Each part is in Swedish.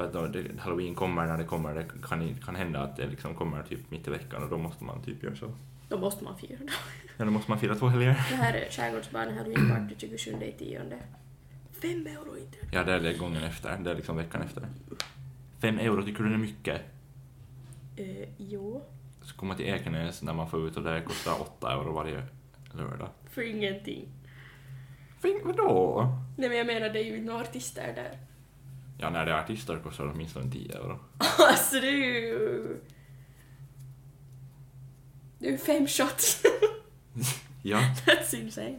För att då, det, halloween kommer när det kommer, det kan, kan hända att det liksom kommer typ mitt i veckan och då måste man typ göra så. Då måste man fira då. Ja, då måste man fira två helger. Det här är Skärgårdsbarnen halloweenparty 27 i tionde. Fem euro inte. Ja, det är det gången efter, det är liksom veckan efter. Fem euro, tycker du det är mycket? Uh, jo. Så komma till Ekenäs när man får ut och det kostar åtta euro varje lördag. För ingenting. Fin, vadå? Nej men jag menar det är ju några artister där. Ja, när det är artister kostar det åtminstone 10 euro. alltså det är ju... Det är ju fem shots. Ja, That's insane.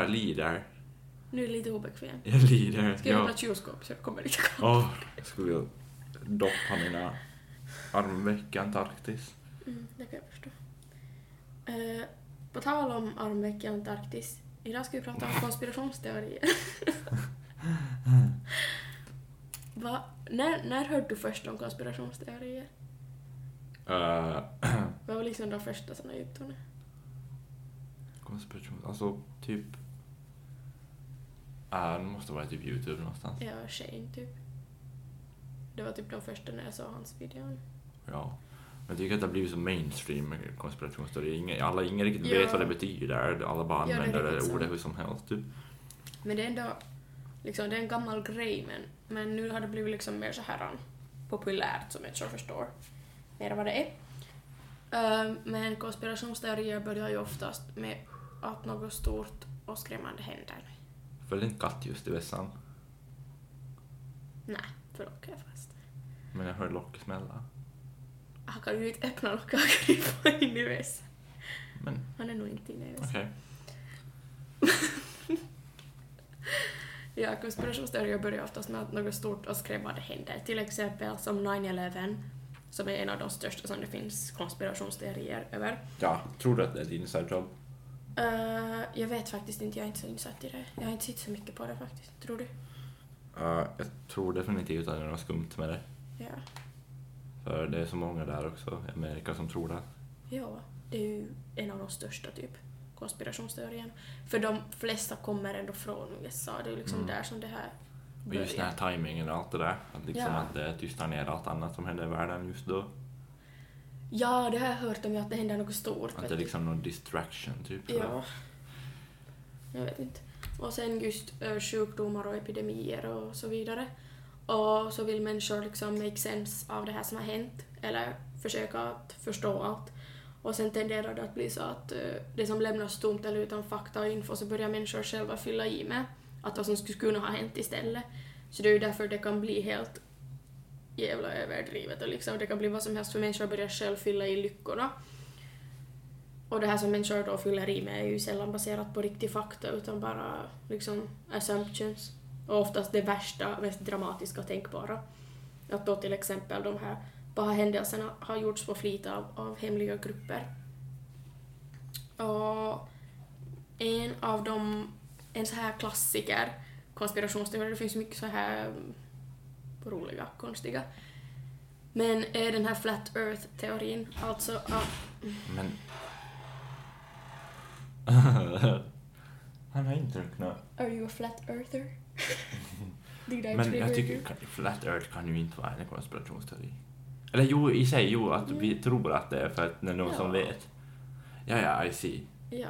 Jag lider. Nu är det lite obekvämt. Jag lider. Ska jag Ja. öppna kylskåp så det kommer lite kallt. Åh, jag skulle vilja doppa mina armveck i Antarktis. Mm, det kan jag förstå. Eh, på tal om armveck i Antarktis. Idag ska vi prata om konspirationsteorier. Va? När, när hörde du först om konspirationsteorier? Uh, Vad var liksom de första såna ytorna? konspiration, alltså typ... Uh, det måste vara typ Youtube någonstans. Ja, Shane typ. Det var typ de första när jag såg hans video. Ja. Men jag tycker att det har blivit så mainstream med konspirationsteorier. Alla, ingen riktigt Ja. vet vad det betyder. Alla bara Ja, det använder det, sant. ordet hur som helst. Typ. Men det är ändå, liksom, det är en gammal grej men, men nu har det blivit liksom mer så här um, populärt som människor förstår mer vad det är. Uh, men konspirationsteorier börjar ju oftast med att något stort och skrämmande händer. Följde inte katt just i vässan. Nej, för locket är fast. Men jag hörde locket smälla. Han kan ju inte öppna locket och krypa in i vässan. Men Han är nog inte inne i vässan. okej. Ja, konspirationsteorier börjar oftast med att något stort och skrämmande händer. Till exempel som 9-11, som är en av de största som det finns konspirationsteorier över. Ja, tror du att det är ett inside job? Eh, jag vet faktiskt inte, jag är inte så insatt i det. Jag har inte sett så mycket på det faktiskt. Tror du? Uh, jag tror definitivt att det är något skumt med det. Ja. För det är så många där också i Amerika som tror det. Ja, det är ju en av de största typ konspirationsteorierna. För de flesta kommer ändå från USA, det är liksom Mm. där som det här Och just den här timingen och allt det där. Att, liksom Ja. att det tystar ner allt annat som händer i världen just då. Ja, det har jag hört om, ja, att det händer något stort. Att det är liksom någon distraction typ. Ja. Jag vet inte. Och sen just eh, sjukdomar och epidemier och så vidare. Och så vill människor liksom make sense av det här som har hänt, eller försöka att förstå allt. Och sen tenderar det att bli så att eh, det som lämnas tomt eller utan fakta och info så börjar människor själva fylla i med att vad som skulle kunna ha hänt istället. Så det är ju därför det kan bli helt jävla överdrivet och liksom det kan bli vad som helst för människor börjar själv fylla i lyckorna. Och det här som människor då fyller i med är ju sällan baserat på riktig fakta utan bara liksom assumptions. Och oftast det värsta, mest dramatiska tänkbara. Att då till exempel de här bara händelserna har gjorts på flit av, av hemliga grupper. Och en av dem, en så här klassiker, konspirationsteorier, det finns mycket så här mm, roliga, konstiga. Men är den här flat earth-teorin, alltså att Men... Han har inte drucknat. Are you a flat earther? Did I Men jag tycker you? Flat Earth kan ju inte vara en konspirationsteori. Eller jo, i sig, jo, att vi tror att det är för att det är någon som Ja. vet. Ja, ja, I see. Ja,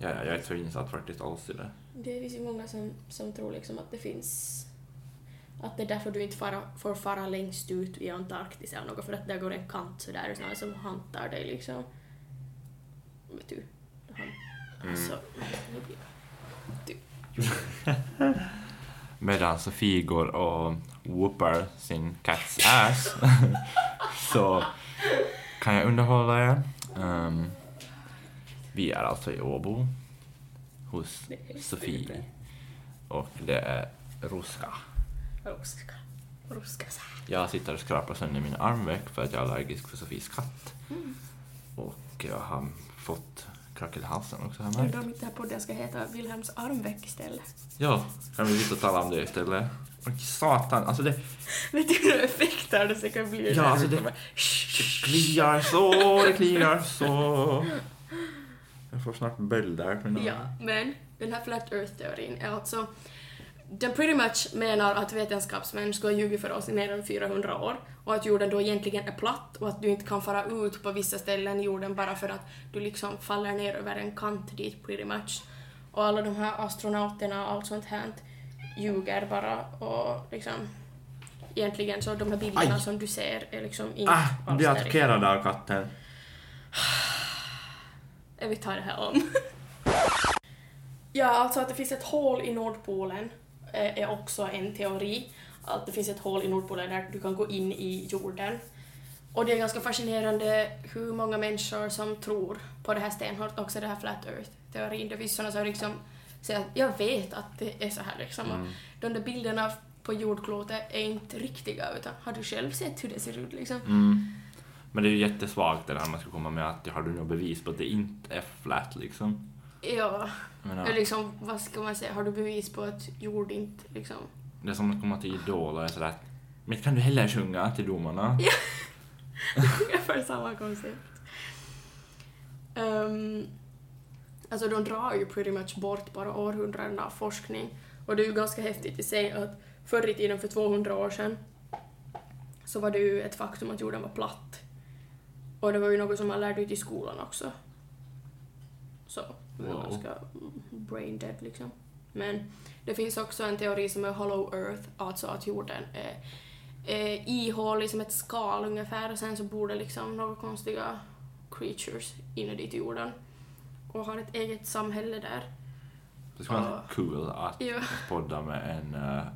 Ja, ja, jag är så insatt faktiskt alls i det. det finns ju många som, som tror liksom att det finns... Att det är därför du inte fara, får fara längst ut i Antarktis eller något, för att där går en kant så där är sådana som hantar dig liksom. Vet du? Han, Mm. Alltså, blir Medan Sofie går och whoopar sin cats ass så kan jag underhålla er. Ehm, vi är alltså i Åbo hos Sofie och det är Ruska Ruska. Så här. Jag sitter och skrapar sönder min armveck för att jag är allergisk för Sofies katt. Mm. Och jag har fått krackel i halsen också. Har jag Undrar om inte den här podden ska heta Wilhelms armveck istället. Ja, kan vi och tala om det istället? Och satan, alltså det Vet du hur effekter det säkert blir? Ja, alltså det- kommer- kliar så, det kliar så. Jag får snart bölder Ja, men den här Flat Earth-teorin är alltså... Den pretty much menar att vetenskapsmän skulle ha ljugit för oss i mer än 400 år och att jorden då egentligen är platt och att du inte kan fara ut på vissa ställen i jorden bara för att du liksom faller ner över en kant dit pretty much. Och alla de här astronauterna och allt sånt här ljuger bara och liksom... Egentligen så de här bilderna Aj. som du ser är liksom inte Ah, alls blir attackerad av katten. Jag vill ta det här om. ja, alltså att det finns ett hål i Nordpolen är också en teori. Att det finns ett hål i Nordpolen där du kan gå in i jorden. Och det är ganska fascinerande hur många människor som tror på det här stenhårt, också det här Flat Earth-teorin. Det finns sådana som liksom säger att jag vet att det är så här liksom. Mm. De där bilderna på jordklotet är inte riktiga utan har du själv sett hur det ser ut liksom? Mm. Men det är ju jättesvagt det där man ska komma med att har du något bevis på att det inte är flat liksom. Ja, menar, eller liksom, vad ska man säga, har du bevis på att jord inte liksom det är som att komma till Idol och är sådär men kan du heller sjunga till domarna? Ja. Ungefär samma koncept. Um, alltså de drar ju pretty much bort bara århundraden av forskning. Och det är ju ganska häftigt i sig att förr i tiden, för 200 år sedan, så var det ju ett faktum att jorden var platt. Och det var ju något som man lärde ut i skolan också. Så, Wow. ganska brain dead liksom. Men det finns också en teori som är hollow earth, alltså att jorden är eh, ihålig som ett skal ungefär och sen så bor det liksom några konstiga creatures inuti jorden och har ett eget samhälle där. Det skulle vara Ja. cool att Ja, podda med en, eh,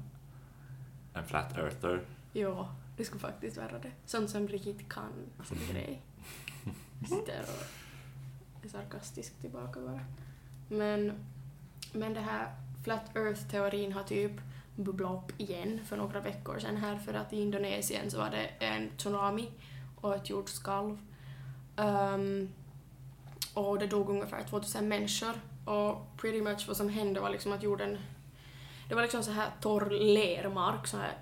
en flat earther. ja det skulle faktiskt vara det. Sånt som Brigitte kan sin grej. Sitter och är sarkastisk tillbaka bara. Men, men det här Flat Earth-teorin har typ bubblat upp igen för några veckor sedan här för att i Indonesien så var det en tsunami och ett jordskalv. Um, och det dog ungefär 2000 människor och pretty much vad som hände var liksom att jorden det var liksom så här torr lermark, så här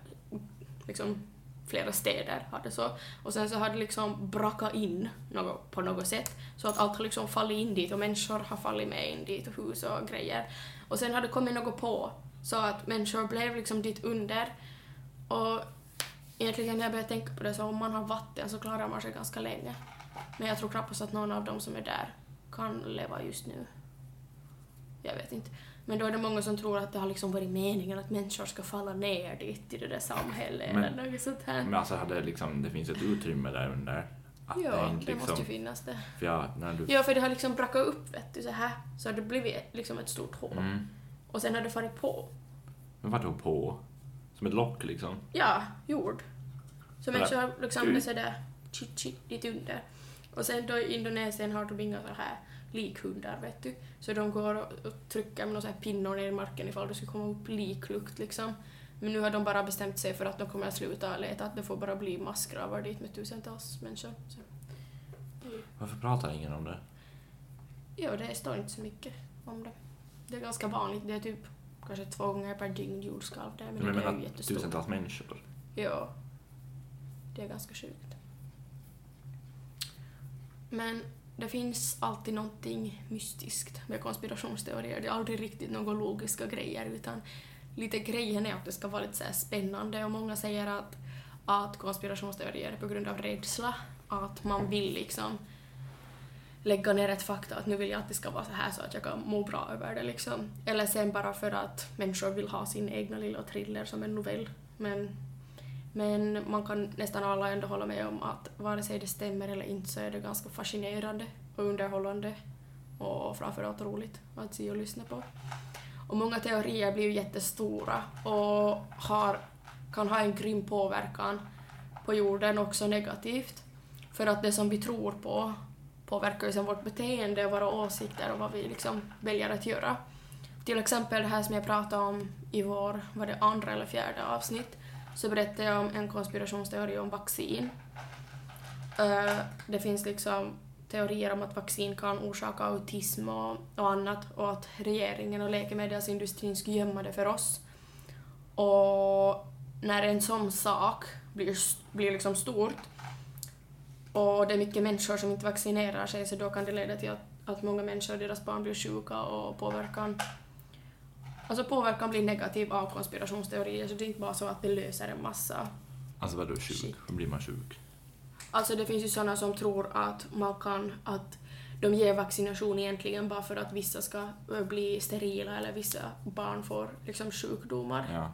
liksom flera städer hade så. Och sen så har det liksom brakat in något, på något sätt. Så att allt har liksom fallit in dit och människor har fallit med in dit och hus och grejer. Och sen har det kommit något på så att människor blev liksom dit under. Och egentligen när jag började tänka på det så om man har vatten så klarar man sig ganska länge. Men jag tror knappast att någon av dem som är där kan leva just nu. Jag vet inte. Men då är det många som tror att det har liksom varit meningen att människor ska falla ner dit i det där samhället Men- eller något sånt här. Men alltså hade liksom, det finns ett utrymme där under. Att det ja, det liksom, måste ju finnas det. För jag, när du... Ja, för det har liksom brakat upp vet du, så här. Så har det blivit liksom ett stort hål. Mm. Och sen har det farit på. Men vadå på? Som ett lock liksom? Ja, jord. Så människor liksom Mm. är sådär chit chit dit under. Och sen då i Indonesien har de inga så här likhundar vet du. Så de går och, trycker med några pinnor ner i marken ifall det skulle komma upp liklukt liksom. Men nu har de bara bestämt sig för att de kommer att sluta leta, att det får bara bli massgravar dit med tusentals människor. Så. Varför pratar ingen om det? Ja, det står inte så mycket om det. Det är ganska vanligt, det är typ kanske två gånger per dygn jordskalv där, men, Men det är ju menar jättestort. tusentals människor. Ja. Det är ganska sjukt. Men det finns alltid någonting mystiskt med konspirationsteorier. Det är aldrig riktigt några logiska grejer utan lite grejen är att det ska vara lite så här spännande och många säger att, att konspirationsteorier är på grund av rädsla. Att man vill liksom lägga ner ett fakta att nu vill jag att det ska vara så här så att jag kan må bra över det liksom. Eller sen bara för att människor vill ha sin egna lilla thriller som en novell. Men men man kan nästan alla ändå hålla med om att vare sig det stämmer eller inte så är det ganska fascinerande och underhållande och framförallt roligt att se och lyssna på. Och många teorier blir ju jättestora och har, kan ha en grym påverkan på jorden också negativt. För att det som vi tror på påverkar ju sen vårt beteende och våra åsikter och vad vi liksom väljer att göra. Till exempel det här som jag pratade om i vår, var det andra eller fjärde avsnitt, så berättade jag om en konspirationsteori om vaccin. Eh, det finns liksom teorier om att vaccin kan orsaka autism och, och annat och att regeringen och läkemedelsindustrin skulle gömma det för oss. Och när en sån sak blir, blir liksom stort och det är mycket människor som inte vaccinerar sig så då kan det leda till att, att många människor och deras barn blir sjuka och påverkan Alltså påverkan blir negativ av konspirationsteorier så det är inte bara så att det löser en massa. Alltså vadå sjuk? Shit. Hur blir man sjuk? Alltså det finns ju sådana som tror att man kan, att de ger vaccination egentligen bara för att vissa ska ö, bli sterila eller vissa barn får liksom sjukdomar. Ja.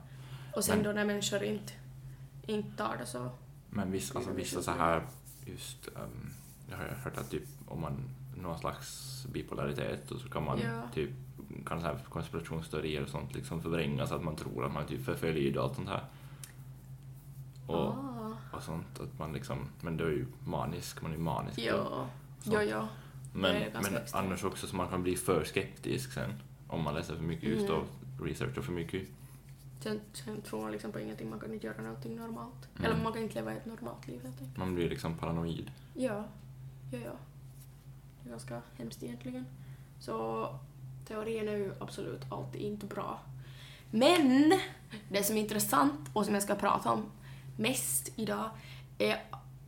Och sen Men- då när människor inte, inte tar det så... Men vissa, alltså, vissa så här, just, um, jag har hört att typ om man någon slags bipolaritet och så kan man Ja. typ, kan så här konspirationsteorier och sånt liksom förvrängas att man tror att man är typ förföljd och allt sånt här. Och, ah. och sånt, att man liksom, men det är ju manisk, man är ju manisk. Ja. Jo, jo. Men, men annars också så man kan bli för skeptisk sen om man läser för mycket just Mm. och researchar för mycket. Sen, sen tror man liksom på ingenting, man kan inte göra någonting normalt. Mm. Eller man kan inte leva ett normalt liv helt enkelt. Man blir liksom paranoid. Ja, ja, ja. Det är ganska hemskt egentligen. Så teorin är ju absolut alltid inte bra. Men det som är intressant och som jag ska prata om mest idag är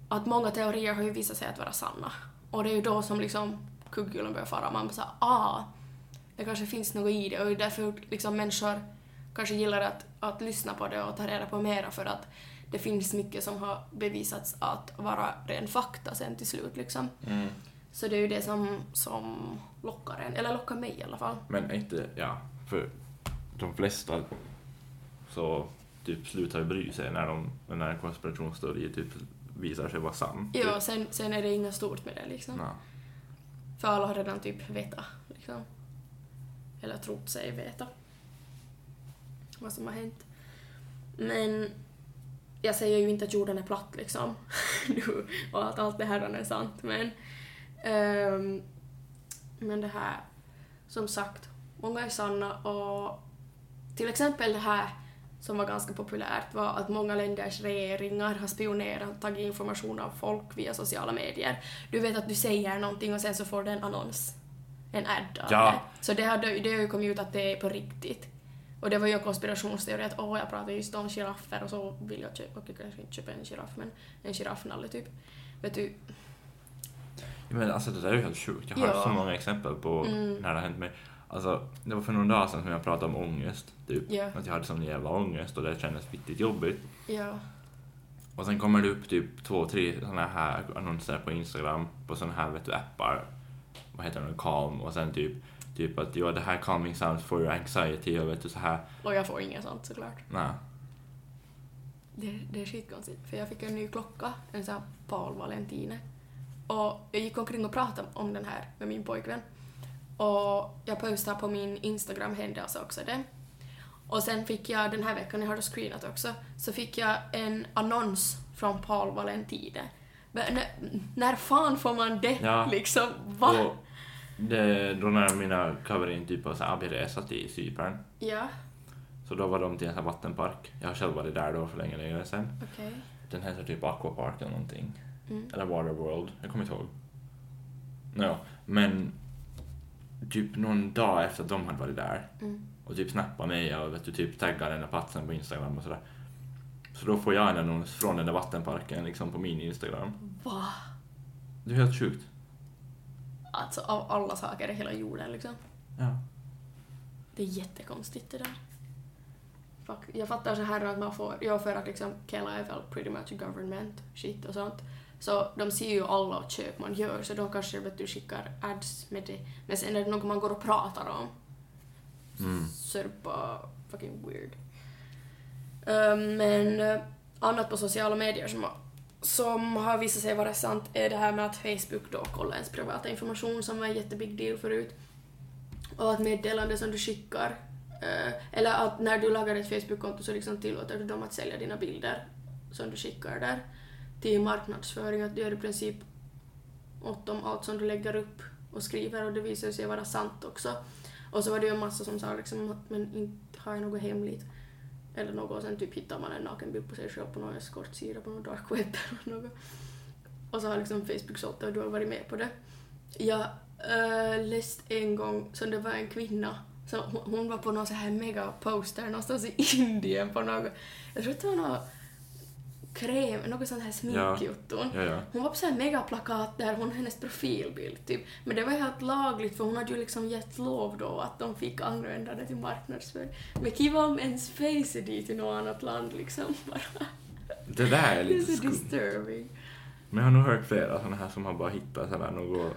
att många teorier har ju visat sig att vara sanna. Och det är ju då som liksom kugghjulen börjar fara. Man bara såhär, ah, det kanske finns något i det och det är därför liksom människor kanske gillar att, att lyssna på det och ta reda på mera för att det finns mycket som har bevisats att vara ren fakta sen till slut liksom. Mm. Så det är ju det som, som lockar en, eller lockar mig i alla fall. Men inte, ja, för de flesta så typ slutar ju bry sig när, de, när en konspirationsteori typ visar sig vara sann. Ja, Typ. sen, sen är det inget stort med det liksom. Ja. För alla har redan typ vetat, liksom. Eller trott sig veta vad som har hänt. Men jag säger ju inte att jorden är platt liksom. Nu, och att allt det här är sant, men... ehm, men det här, som sagt, många är sanna och till exempel det här som var ganska populärt var att många länders regeringar har spionerat och tagit information av folk via sociala medier. Du vet att du säger någonting och sen så får du en annons. En ad av Ja. det. Så det har, det har ju kommit ut att det är på riktigt. Och det var ju en konspirationsteori att åh, jag pratar just om giraffer och så vill jag köpa, okej kanske inte köpa en giraff men en giraffnalle typ. Vet du, Men alltså det där är ju helt sjukt. Jag har Ja. så många exempel på Mm. när det har hänt mig. Alltså, det var för några dagar sedan som jag pratade om ångest. Typ. Ja. Att jag hade sån jävla ångest och det kändes riktigt jobbigt. ja, Och sen kommer det upp typ två, tre såna här annonser på Instagram på såna här vet du, appar. Vad heter de? Calm. Och sen typ, typ att ja, det här calming sounds for your anxiety och vet du så här. och jag får inget sånt såklart. Nej. Det, det är skitkonstigt, för jag fick en ny klocka, en sån här Paul Valentine. Och jag gick omkring och pratade om den här med min pojkvän. Och jag postade på min Instagram händelse också det. Och sen fick jag den här veckan, jag har då screenat också, så fick jag en annons från Paul Valentine. Men när, fan får man det Ja. liksom? Va? Och det, då när mina kaverin typ var abbyresa till Cypern. Ja, Så då var de till en sån vattenpark. Jag har själv varit där då för länge, länge sedan. okej. Den heter typ Aquapark eller någonting. Mm. Eller Waterworld, jag kommer inte ihåg. Nå, men typ någon dag efter att de hade varit där Mm. och typ snappat mig och vet du, typ taggat den där platsen på Instagram och sådär. Så då får jag en annons från den där vattenparken liksom på min Instagram. Va? Det är helt sjukt. Alltså av alla saker i hela jorden liksom. Ja. Det är jättekonstigt det där. Jag fattar så här att man får, ja för att liksom Kela är väl pretty much government shit och sånt. Så de ser ju alla köp man gör så de kanske vet du skickar ads med det. Men sen är det något man går och pratar om Mm. så är det bara fucking weird. Ehm, men eh, annat på sociala medier som, har- som har visat sig vara sant är det här med att Facebook då kollar ens privata information som var en jättebig deal förut. Och att meddelande som du skickar, eh, eller att när du lagar ett Facebook-konto så liksom tillåter du dem att sälja dina bilder som du skickar där till marknadsföring, att du gör i princip åt dem allt som du lägger upp och skriver och det visar sig vara sant också. Och så var det ju en massa som sa liksom att men inte har jag något hemligt. Eller något och sen typ hittar man en nakenbild på sig själv på någon eskortsida på någon dark web eller något. Och så har liksom Facebook sålt det och du har varit med på det. Jag äh, läste en gång som det var en kvinna så hon, hon var på någon så här mega poster någonstans i Indien på något, jag tror att det var något kräm, något sånt här sminkjutton. Ja, ja. Hon var på så här megaplakat där hon hennes profilbild typ. Men det var helt lagligt för hon hade ju liksom gett lov då att de fick använda det till marknadsföring. Men kiva om ens face är dit i något annat land liksom bara. Det där är Det är lite så skumt. disturbing. Men jag har nog hört flera sådana här som har bara hittat sådär något,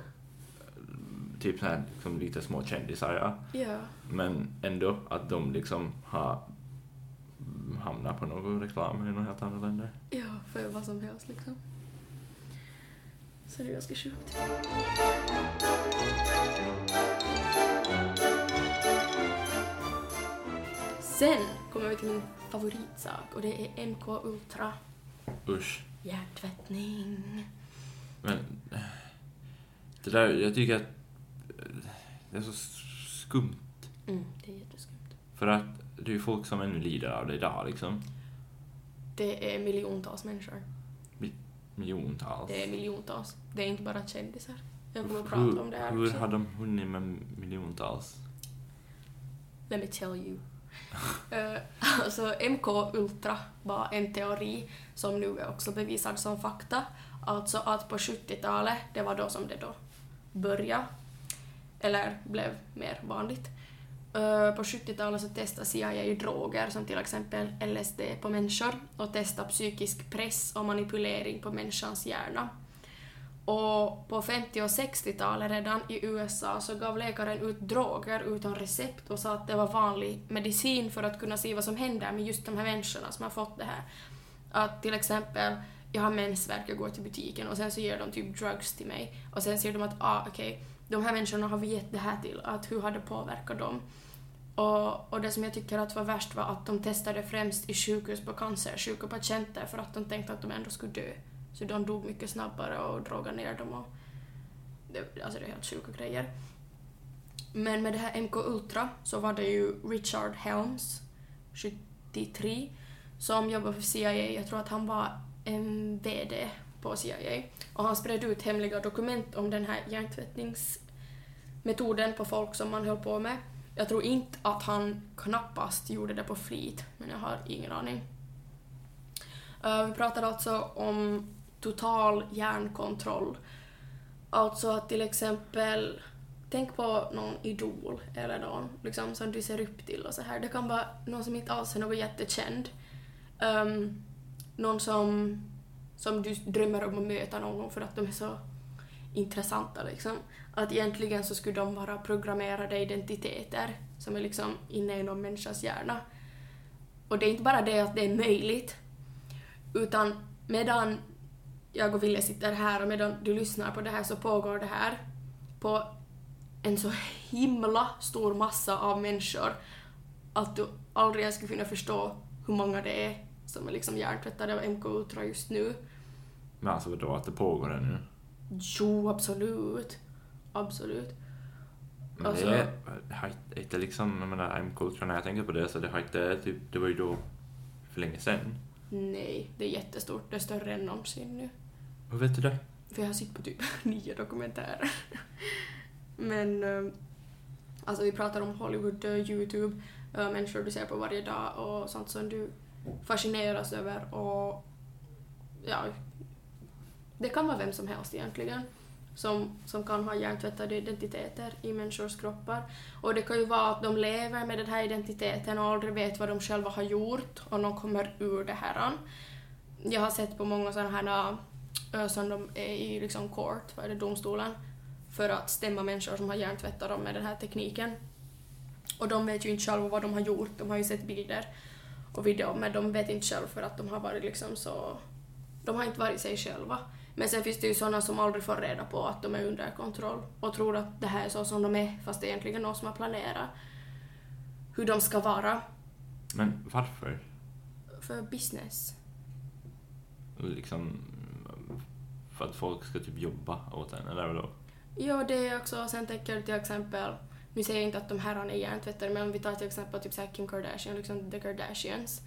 typ så här liksom lite små kändisar ja. Ja. Men ändå att de liksom har hamnat på någon reklam i några helt andra länder. Ja, för vad som helst liksom. Så det är ganska sjukt. Sen kommer vi till min favoritsak och det är MK Ultra Usch. hjärntvättning. Men det där, jag tycker att det är så skumt. Mm, det är jätteskumt. För att det är ju folk som ännu lider av det idag liksom. Det är miljontals människor. Miljontals. Det är miljontals. Det är inte bara kändisar. Jag kommer att prata om det här hur också. har de hunnit med miljontals? Let me tell you. Eh, alltså MK Ultra var en teori som nu är också bevisad som fakta. Alltså att på 70-talet, det var då som det då började, eller blev mer vanligt. På 70-talet så testade CIA droger som till exempel LSD på människor och testade psykisk press och manipulering på människans hjärna. Och på 50 och 60-talet redan i USA så gav läkaren ut droger utan recept och sa att det var vanlig medicin för att kunna se vad som händer med just de här människorna som har fått det här. Att till exempel, jag har mensvärk, jag går till butiken och sen så ger de typ drugs till mig och sen ser de att ah, okej, de här människorna har vi gett det här till, att hur har det påverkat dem? Och, och det som jag tycker att var värst var att de testade främst i sjukhus på cancersjuka patienter för att de tänkte att de ändå skulle dö. Så de dog mycket snabbare och drogade ner dem och... Det, alltså det är helt sjuka grejer. Men med det här MK Ultra så var det ju Richard Helms, 73, som jobbade för CIA. Jag tror att han var en VD på CIA. Och han spred ut hemliga dokument om den här hjärntvättnings metoden på folk som man höll på med. Jag tror inte att han knappast gjorde det på flit, men jag har ingen aning. Eh, vi pratade alltså om total hjärnkontroll. Alltså att till exempel, tänk på någon idol eller någon liksom, som du ser upp till och så här. Det kan vara någon som inte alls är någon jättekänd. Um, någon som, som du drömmer om att möta någon gång för att de är så intressanta liksom. Att egentligen så skulle de vara programmerade identiteter som är liksom inne i någon människas hjärna. Och det är inte bara det att det är möjligt, utan medan jag och Ville sitter här och medan du lyssnar på det här så pågår det här på en så himla stor massa av människor att du aldrig ens skulle kunna förstå hur många det är som är liksom hjärntvättade av MK Ultra just nu. Men alltså då att det pågår ännu. Jo, absolut. Absolut. Men Alltså- det är inte- liksom, jag menar, M-kulturen, när jag tänker på det så det har inte, typ, det var ju då för länge sedan. Nej, det är jättestort. Det är större än någonsin nu. Hur vet du det? För jag har sett på typ nio dokumentärer. Men eh, alltså vi pratar om Hollywood, Youtube, människor du ser på varje dag och sånt som du fascineras över och ja, det kan vara vem som helst egentligen som, som kan ha hjärntvättade identiteter i människors kroppar. Och det kan ju vara att de lever med den här identiteten och aldrig vet vad de själva har gjort och de kommer ur det här. Jag har sett på många sådana här äh, som de är i liksom court, vad är det, domstolen, för att stämma människor som har hjärntvättat dem med den här tekniken. Och de vet ju inte själva vad de har gjort, de har ju sett bilder och videor men de vet inte själva för att de har varit liksom så... De har inte varit sig själva. Men sen finns det ju sådana som aldrig får reda på att de är under kontroll och tror att det här är så som de är, fast det är egentligen någon som har planerat hur de ska vara Men varför? för business. Liksom, för att folk ska typ jobba åt en, eller vadå? Ja, det är också, sen tänker du till exempel nu säger jag inte att de här är hjärntvättade, men om vi tar till exempel typ så Kim Kardashian, liksom The Kardashians,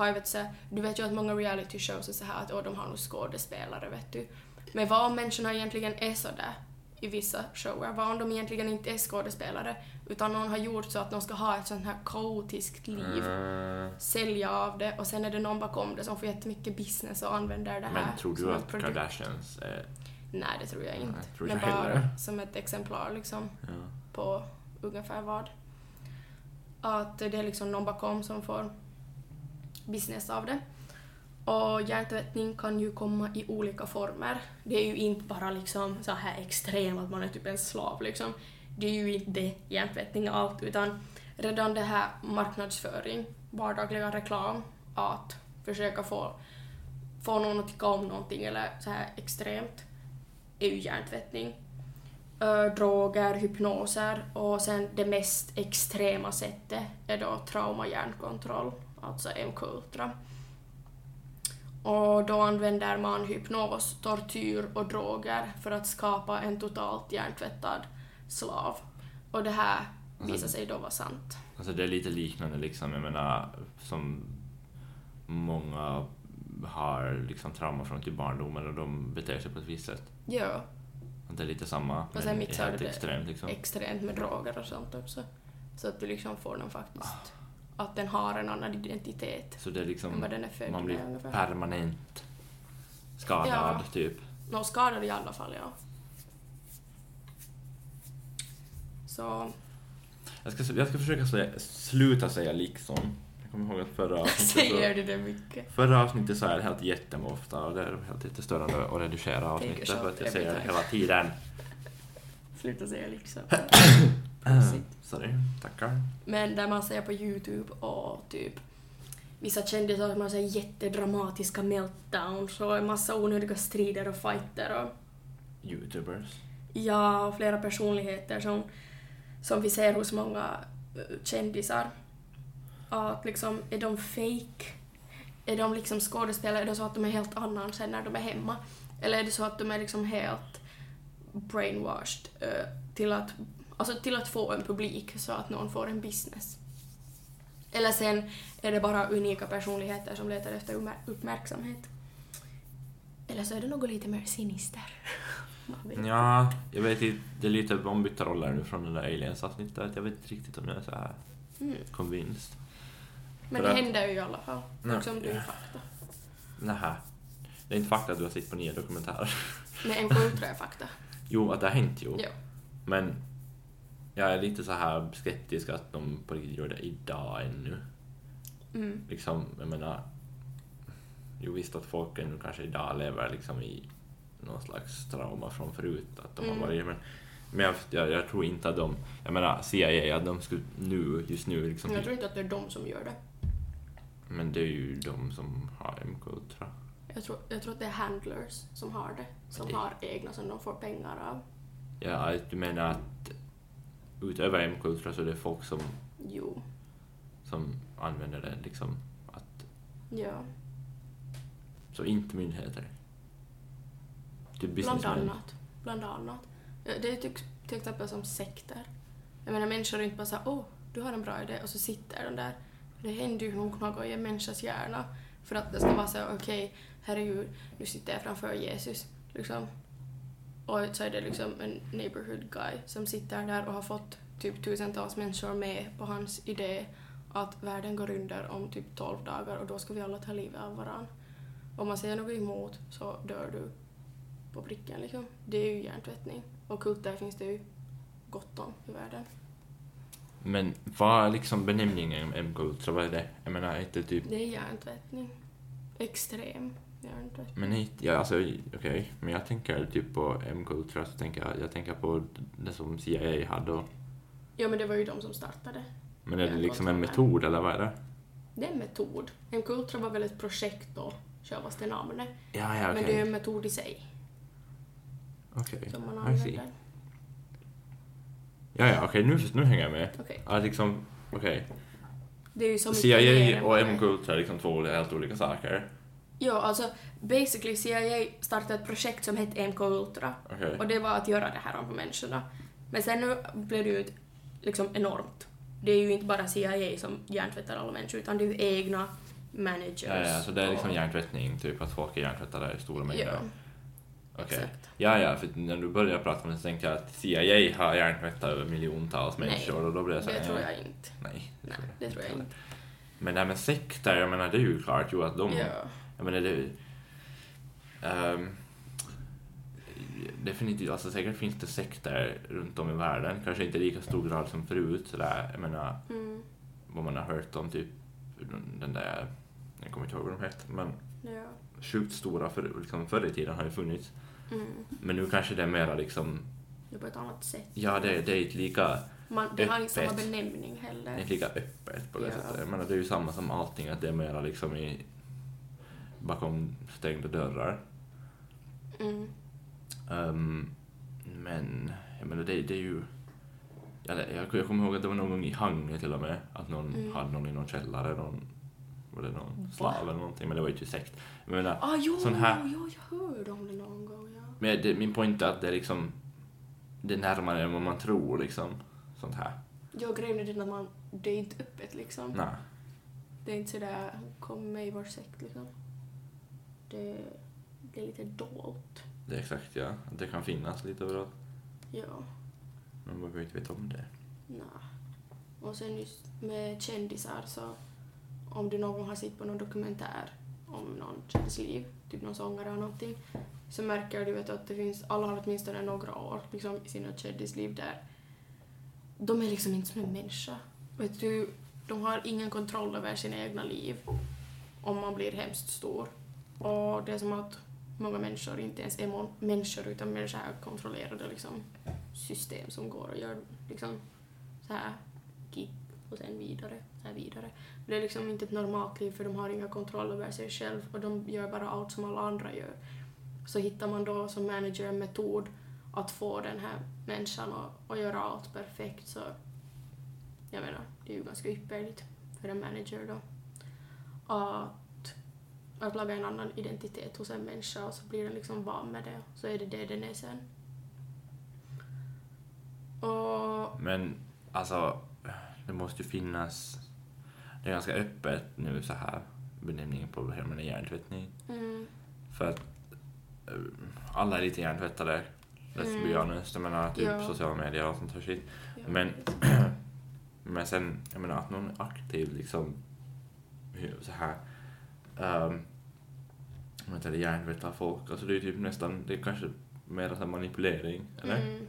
har ju vet så du vet ju att många reality shows är så här att åh, de har nog skådespelare, vet du. Men vad om människorna egentligen är så där i vissa shower? Vad om de egentligen inte är skådespelare, utan någon har gjort så att de ska ha ett sånt här kaotiskt liv, Mm. sälja av det och sen är det någon bakom det som får jättemycket business och använder det här Men tror du att. Kardashians är... Nej, det tror jag inte. Nej, tror men jag bara heller. som ett exemplar liksom Ja. på ungefär vad. Att det är liksom någon bakom som får business av det. Och hjärntvättning kan ju komma i olika former. Det är ju inte bara liksom så här extrem att man är typ en slav liksom. Det är ju inte det, hjärntvättning är allt, utan redan det här marknadsföring, vardagliga reklam, att försöka få, få någon att tycka om någonting eller så här extremt, är ju hjärntvättning. Eh, droger, hypnoser och sen det mest extrema sättet är då trauma hjärnkontroll, alltså MK-Ultra. Och då använder man hypnos, tortyr och droger för att skapa en totalt hjärntvättad slav. Och det här visar sig då vara sant. Alltså det är lite liknande liksom, jag menar, som många har liksom trauma från till barndomen och de beter sig på ett visst sätt. Ja, det är lite samma, sen men helt extremt liksom. extremt med droger och sånt också. Så att du liksom får den faktiskt, att den har en annan identitet Så det är än liksom, vad den är född man med blir ungefär. permanent skadad Ja. typ. Någon skadad i alla fall, ja. Så, Jag ska, jag ska försöka säga, sluta säga liksom. Jag kommer ihåg att förra avsnittet säger du det mycket? Förra avsnittet sa jag det helt jätteofta och det är helt jättestörande att redigera avsnittet för att jag säger det hela tiden. Sluta säga liksom. Uh, sorry, tackar. Men där man ser på YouTube och typ vissa kändisar som har så här jättedramatiska meltdowns och en massa onödiga strider och fighter och Youtubers. ja, och flera personligheter som, som vi ser hos många eh, kändisar. Att liksom, är de fake? Är de liksom skådespelare? Är det så att de är helt annan sen när de är hemma? Eller är det så att de är liksom helt brainwashed eh, till att, alltså till att få en publik så att någon får en business? Eller sen är det bara unika personligheter som letar efter uppmär- uppmärksamhet? Eller så är det något lite mer sinister. Ja, jag vet inte, det är lite ombytta roller nu från det där aliens-avsnittet. Jag vet inte riktigt om jag är så här Mm. convinced. Men För det att- händer ju i alla fall. Nej. Liksom du är fakta. Nähä. Det är inte fakta att du har sett på nya dokumentärer. Men MK Ultra är fakta. Jo, att det har hänt jo. Ja. Men jag är lite så här skeptisk att de på riktigt gör det idag ännu. Mm. Liksom, jag menar... Jo visst att folk ännu kanske idag lever liksom i någon slags trauma från förut, att de Mm. har varit men, men jag, jag, tror inte att de, jag menar CIA, att de skulle nu, just nu liksom, Jag tror inte att det är de som gör det. men det är ju de som har MK Ultra. Jag tror, jag tror att det är handlers som har det. Som det- har egna som de får pengar av. Ja, du menar att utöver MK Ultra så är det folk som, Jo. som använder det liksom, att, Ja. så inte myndigheter. Typ Bland annat. Bland annat. Det är till, till exempel som sekter. Jag menar människor är inte bara såhär åh, du har en bra idé och så sitter de där. Det händer ju nog något i en människas hjärna. För att det ska vara så okej, herregud, nu sitter jag framför Jesus. Liksom. Och så är det liksom en neighborhood guy som sitter där och har fått typ tusentals människor med på hans idé att världen går under om typ 12 dagar och då ska vi alla ta livet av varann. Om man säger något emot så dör du på pricken liksom. Det är ju hjärntvättning. Och kulter finns det ju gott om i världen. Men vad är liksom benämningen MK Ultra, vad är det? Jag menar inte typ Det är hjärntvättning. Extrem Men inte, ja, alltså okej, men jag tänker typ på MK Ultra så tänker jag, jag tänker på det som CIA hade och, Ja men det var ju de som startade. men är det liksom en metod eller vad är det? Det är en metod. MK Ultra var väl ett projekt då, självaste namnet. Ja, ja, Men det är en metod i sig Okej, som man I see. Ja, ja, okej, nu, nu hänger jag med. Ja, liksom, okej. Mer CIA och MK Ultra är liksom två helt olika saker. Ja, alltså basically CIA startade ett projekt som hette MK Ultra. Okej. Och det var att göra det här på människorna. Men sen nu blev det ju liksom enormt. Det är ju inte bara CIA som hjärntvättar alla människor utan det är ju egna managers. Ja, ja, så det är liksom och- hjärntvättning, typ att folk är hjärntvättade i stora mängder. Ja, Okej. exakt. Ja, ja, för när du började prata om det så tänkte jag att CIA har hjärntvättat över miljontals Nej, människor och då blev jag så Det här, tror eh, jag inte. Nej, det Nej, tror det tror jag inte. Men det här med sekter, jag menar det är ju klart ju att de... Ja. Jag menar det... ehm, definitivt, alltså säkert finns det sekter runt om i världen, kanske inte i lika stor grad som förut sådär, jag menar Mm, vad man har hört om typ den där, jag kommer inte ihåg vad de hette, men ja. sjukt stora för, liksom, förr i tiden har ju funnits. Mm. Men nu kanske det är mera liksom, Det är på ett annat sätt. ja det, det är inte lika, Man, det har inte samma Öppet. benämning det är heller. inte lika öppet på det Ja. sättet. Jag menar det är ju samma som allting, att det är mera liksom i, bakom stängda dörrar. Mm. Ehm, men jag menar det, det är ju... Jag, jag, jag kommer ihåg att det var någon gång i Hangö till och med, att någon Mm. hade någon i någon källare, någon, var det någon slav eller någonting, men det var ju inte sekt. Jag menar, Ah, jo, Sån här- jo, jag hörde om det någon gång, ja. men det, min point är att det är liksom, det är närmare än vad man tror liksom, sånt här. Jo, grejen är den att man, det är inte öppet liksom. Nej. Det är inte sådär, kom med i vår sekt liksom. Det, är lite dolt. Det är exakt ja, det kan finnas lite överallt, Ja, men man behöver inte veta om det. nej. Och sen just med kändisar så, om du någon gång har sett på någon dokumentär om någon kändis liv, typ någon sångare eller någonting, så märker du vet, att det finns, alla har åtminstone några år liksom, i sina kändisliv där de är liksom inte som en människa. Vet du, de har ingen kontroll över sina egna liv om man blir hemskt stor. Och det är som att många människor inte ens är människor utan människor är kontrollerade liksom, system som går och gör liksom så här gig och sen vidare, så här vidare. Det är liksom inte ett normalt liv för de har inga kontroll över sig själv och de gör bara allt som alla andra gör. Så hittar man då som manager en metod att få den här människan att, att göra allt perfekt så jag menar, det är ju ganska ypperligt för en manager då. Att, att laga en annan identitet hos en människa och så blir den liksom van med det så är det det den är sen. Och Men alltså, det måste ju finnas, det är ganska öppet nu så här, benämningen på det här med hjärntvättning. mm, För att eh, alla är lite hjärntvättade, let's be Mm. honest. Jag menar typ Ja. sociala medier och sånt här shit. ja, Men, men sen, jag menar att någon är aktiv liksom, hur- så här, um, om inte det hjärntvättar folk, alltså det är typ nästan, det är kanske mer så manipulering, eller? Mm.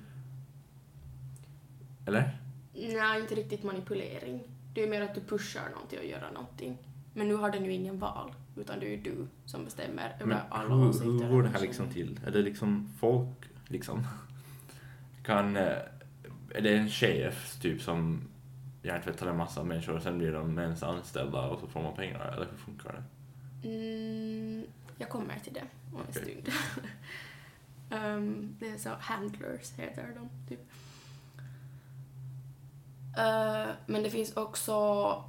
Eller? Nej, inte riktigt manipulering. Det är mer att du pushar någon till att göra någonting. Men nu har den ju ingen val, utan det är ju du som bestämmer över Men alla hur, åsikter. hur går det här liksom till? Är det liksom folk, liksom? Kan, eh, är det en chef, typ, som hjärntvättar en massa människor och sen blir de ens anställda och så får man pengar, eller hur funkar det? Mm, jag kommer till det om en Okej. stund. um, det är så handlers heter de, typ. Eh, men det finns också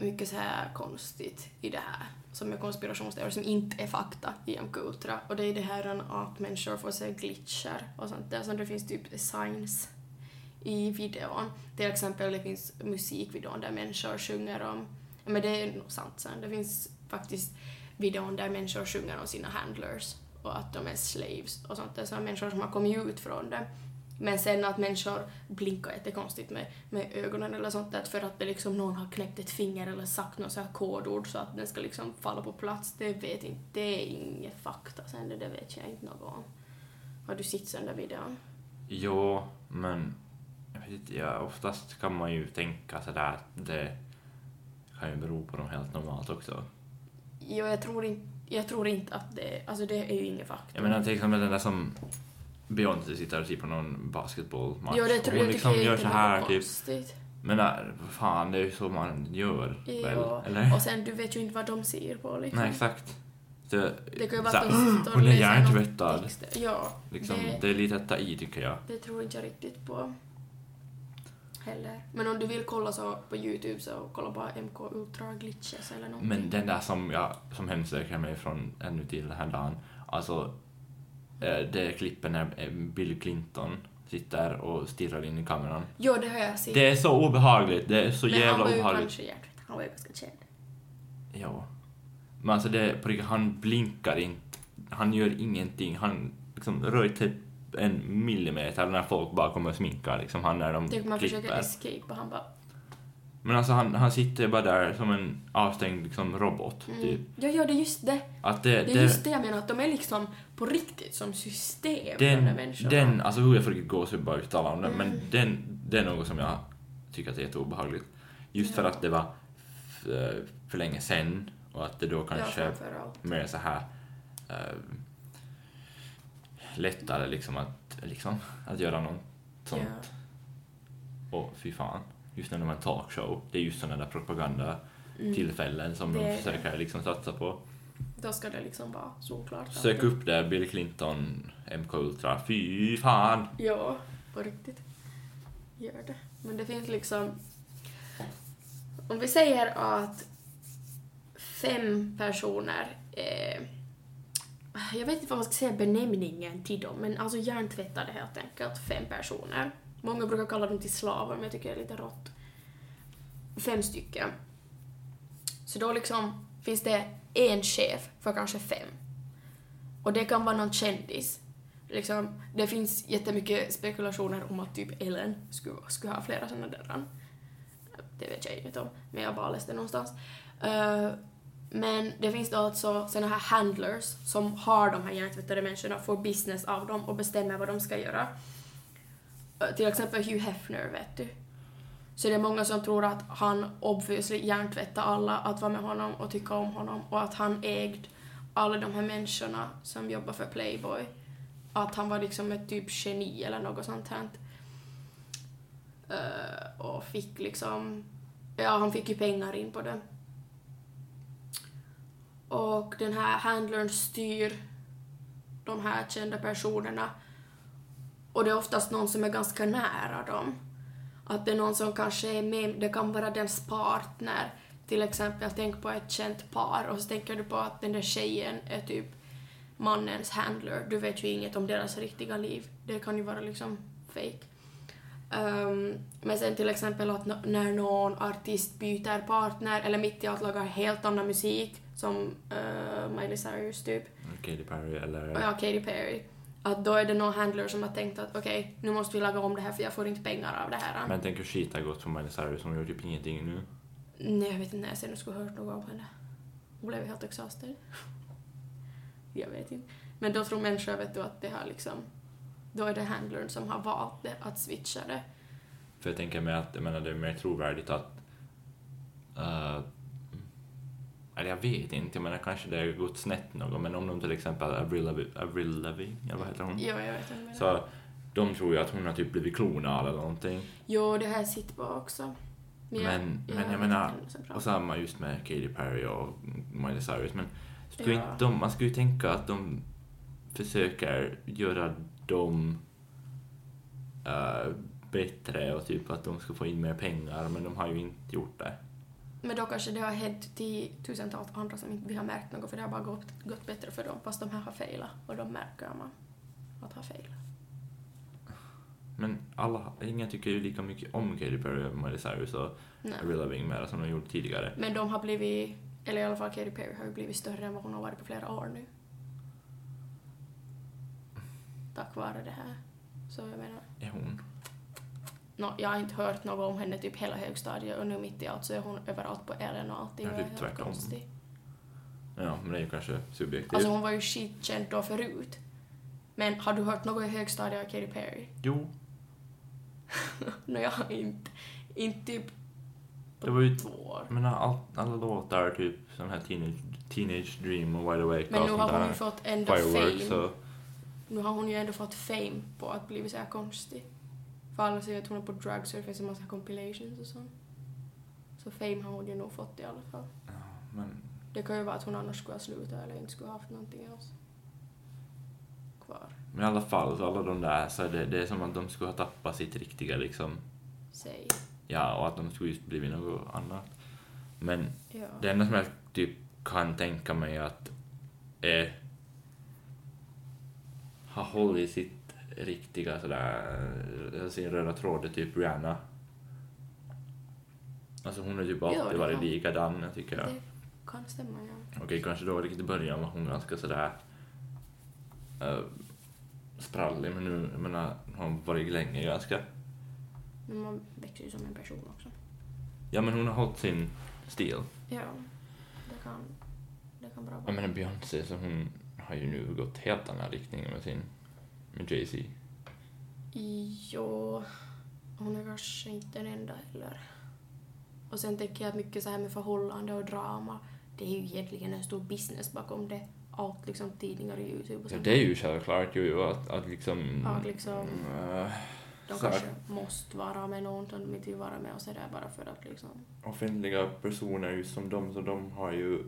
mycket så här konstigt i det här som är konspirationsteorier som inte är fakta i MK Ultra och det är det här att människor får se glitchar och sånt där. Så det finns typ signs i videon. Till exempel det finns musikvideon där människor sjunger om, men det är nog sant sen, det finns faktiskt videon där människor sjunger om sina handlers och att de är slaves och sånt där, så människor som har kommit ut från det. Men sen att människor blinkar jättekonstigt med, med ögonen eller sånt där för att det liksom någon har knäppt ett finger eller sagt något så här kodord så att den ska liksom falla på plats, det vet inte, det är inget fakta sen, det, det vet jag inte något om. Har du sett den där videon? Jo, men jag vet inte, ja, oftast kan man ju tänka sådär att det kan ju bero på något helt normalt också. Jo, jag tror inte, jag tror inte att det, alltså det är ju inget fakta. Jag menar till exempel den där som Beyoncé sitter och ser på någon basketbollmatch. Jo, det tror hon jag liksom tycker gör så är här typ. Men vad fan, det är ju så man gör väl? Jo, Eller? och sen du vet ju inte vad de ser på liksom. Nej, exakt. Så, Det kan ju vara att de sitter och hon är läser hjärntvättad. Ja, Liksom, det, det är lite att ta i tycker jag. det tror inte jag riktigt på. Heller. Men om du vill kolla så på Youtube så kolla bara MK Ultra Glitches eller någonting. Men den där som jag som hemsöker mig från ännu till den här dagen, alltså eh, det är klippen när eh, Bill Clinton sitter och stirrar in i kameran. Jo, det har jag sett. Det är så obehagligt, det är så Men jävla han var ju obehagligt. kanske hjärtligt. Han var ju ganska känd. Ja. Men alltså det, på riktigt, han blinkar inte, han gör ingenting, han liksom rör typ en millimeter när folk bara kommer och sminkar liksom han när de Tänk om man försöker klipper. escape och han bara... Men alltså han, han sitter bara där som en avstängd liksom robot, Mm. typ. Ja, ja, det är just det. Att det, Det är just det jag menar, att de är liksom på riktigt som system, de där den, människorna. den, alltså hur jag riktigt gåshud bara uttala om det, Mm. men den, det är något som jag tycker att det är jätteobehagligt. Just för Ja. att det var f- för länge sen och att det då Ja, kanske framförallt. mer så här eh, lättare liksom att, liksom, att göra något sånt. Ja. Och fy fan, just när de har en talkshow, det är just sådana där Mm. propagandatillfällen som Det de försöker liksom satsa på. Då ska det liksom vara såklart. Sök upp det, Bill Clinton, MK Ultra, fy fan! Ja, på riktigt. Gör det. Men det finns liksom... Om vi säger att fem personer eh, jag vet inte vad man ska säga benämningen till dem, men alltså hjärntvättade helt enkelt, fem personer. Många brukar kalla dem till slavar, men jag tycker det är lite rått. Fem stycken. Så då liksom finns det en chef för kanske fem. Och det kan vara någon kändis. Liksom, det finns jättemycket spekulationer om att typ Ellen skulle, skulle ha flera sådana där. Det vet jag inget om, men jag bara läste någonstans. Uh, men det finns då alltså såna här handlers som har de här hjärntvättade människorna, får business av dem och bestämmer vad de ska göra. Eh, till exempel Hugh Hefner, vet du. Så det är många som tror att han obviously hjärntvättar alla att vara med honom och tycka om honom och att han ägde alla de här människorna som jobbar för Playboy. Att han var liksom ett typ geni eller något sånt här. Eh, och fick liksom... Ja, han fick ju pengar in på det. Och den här handlern styr de här kända personerna. Och det är oftast någon som är ganska nära dem. Att det är någon som kanske är med, det kan vara dens partner. Till exempel, tänk på ett känt par och så tänker du på att den där tjejen är typ mannens handler. Du vet ju inget om deras riktiga liv. Det kan ju vara liksom fake. Um, men sen till exempel att när någon artist byter partner eller mitt i allt lagar helt annan musik som uh, Miley Cyrus typ, Katy Perry eller... ja, Katy Perry. Att då är det någon handler som har tänkt att okej, nu måste vi laga om det här för jag får inte pengar av det här. Men tänk hur skit har gått för Miley Cyrus, hon gör typ ingenting nu. Nej, jag vet inte när jag sen skulle hört något om henne. Hon blev helt exhausted. jag vet inte. Men då tror människor vet du att det har liksom, då är det handlern som har valt det, att switcha det. För jag tänker mig att, jag menar, det är mer trovärdigt att... Uh, eller jag vet inte, jag menar kanske det har gått snett något, men om de till exempel Avril Lavigne, eller vad heter hon? Jo, jag vet inte. Så de tror ju att hon har typ blivit klonad eller någonting. Jo, det jag sett på också. Men, jag- men jag, menar, inte så bra. och samma just med Katy Perry och Miley Cyrus, men skulle Ja. inte de, man skulle ju tänka att de försöker göra dem eh, bättre och typ att de ska få in mer pengar, men de har ju inte gjort det. Men då kanske det har hänt till tusentals andra som inte vi har märkt något för det har bara gått, gått bättre för dem fast de här har failat och de märker man att har failat. Men alla, ingen tycker ju lika mycket om Katy Perry och Miley Cyrus och. Avril Lavigne som de gjorde tidigare. Men de har blivit, eller i alla fall Katy Perry har ju blivit större än vad hon har varit på flera år nu. Tack vare det här. Så jag menar, Är hon? No, jag har inte hört något om henne typ hela högstadiet och nu mitt i allt så är hon överallt på Ellen och allting Ja, och typ tvärtom. konstig. Ja, men det är ju kanske subjektivt. Alltså hon var ju skitkänd då förut. Men har du hört något i högstadiet av Katy Perry? Jo, No, jag har inte, inte typ på Det var ju- två år. men all, alla låtar, typ sån här Teenage, teenage Dream och Wide Awake Men nu har hon ju fått ändå fame. och... Nu har hon ju ändå fått fame på att bli så här konstig. För alla säger att hon är på drugs och det finns en massa compilations och sånt. Så fame har hon ju nog fått i alla fall. Ja, men Det kan ju vara att hon annars skulle ha slutat eller inte skulle ha haft någonting else kvar. Men i alla fall, så alla de där, så det, det är som att de skulle ha tappat sitt riktiga liksom, Säg. ja, och att de skulle just blivit något annat. Men Ja. det enda som jag typ kan tänka mig att är, har hållit sitt riktiga sådär, jag ser röda tråden, typ Rihanna. Alltså hon har typ alltid varit likadan, jag tycker jag. Det kan stämma, ja. Okej, kanske då riktigt i början var hon ganska sådär uh, sprallig, men nu, jag menar, hon har varit länge ganska. Men man växer ju som en person också. Ja, men hon har hållit sin stil. Ja, det kan, det kan bra Jag vara. menar Beyoncé, så hon har ju nu gått helt annan riktning med sin, med Jay-Z. Jo, hon är kanske inte den enda heller. Och sen tänker jag att mycket så här med förhållande och drama, det är ju egentligen en stor business bakom det. Allt liksom tidningar och YouTube och Ja, sånt. det är ju självklart jo, att, att liksom... Att liksom, eh, de så här, kanske måste vara med någon som de inte vill vara med och sådär bara för att liksom... offentliga personer just som de, så de har ju...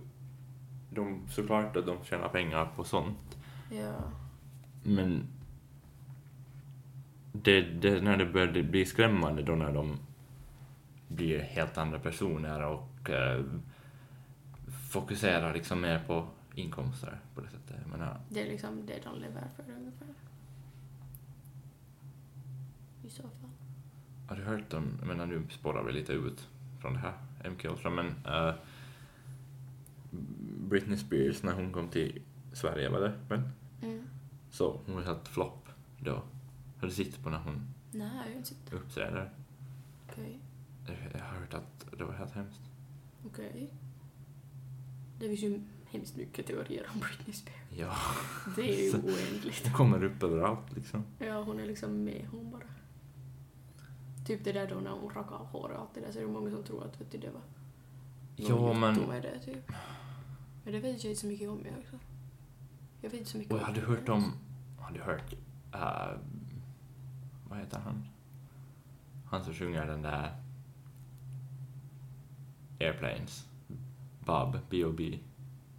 De, såklart att de tjänar pengar på sånt, Ja. men det, det, när det börjar bli skrämmande då när de blir helt andra personer och eh, fokuserar liksom mer på inkomster på det sättet. Jag menar, Det är liksom det de lever för ungefär. I så fall. har du hört om, jag menar nu spårar vi lite ut från det här MK Ultra, men eh, Britney Spears när hon kom till Sverige var det väl? Mm. Så hon helt flopp då. Har du sett på när hon Nej, jag har inte sett. uppträder? Okej. Jag har hört att det var helt hemskt. Okej. Det finns ju hemskt mycket teorier om Britney Spears. Ja, Det är ju oändligt. det kommer upp överallt liksom. Ja, hon är liksom med hon bara. Typ det där då när hon rakade av håret och allt det där så är det många som tror att vet du, det var Ja, men... jotto med det typ. Men det vet jag inte så mycket om jag också. Jag vet inte så mycket Och jag hade hört om... Har du hört... Uh, vad heter han? Han som sjunger den där... Airplanes. Bob, B.O.B.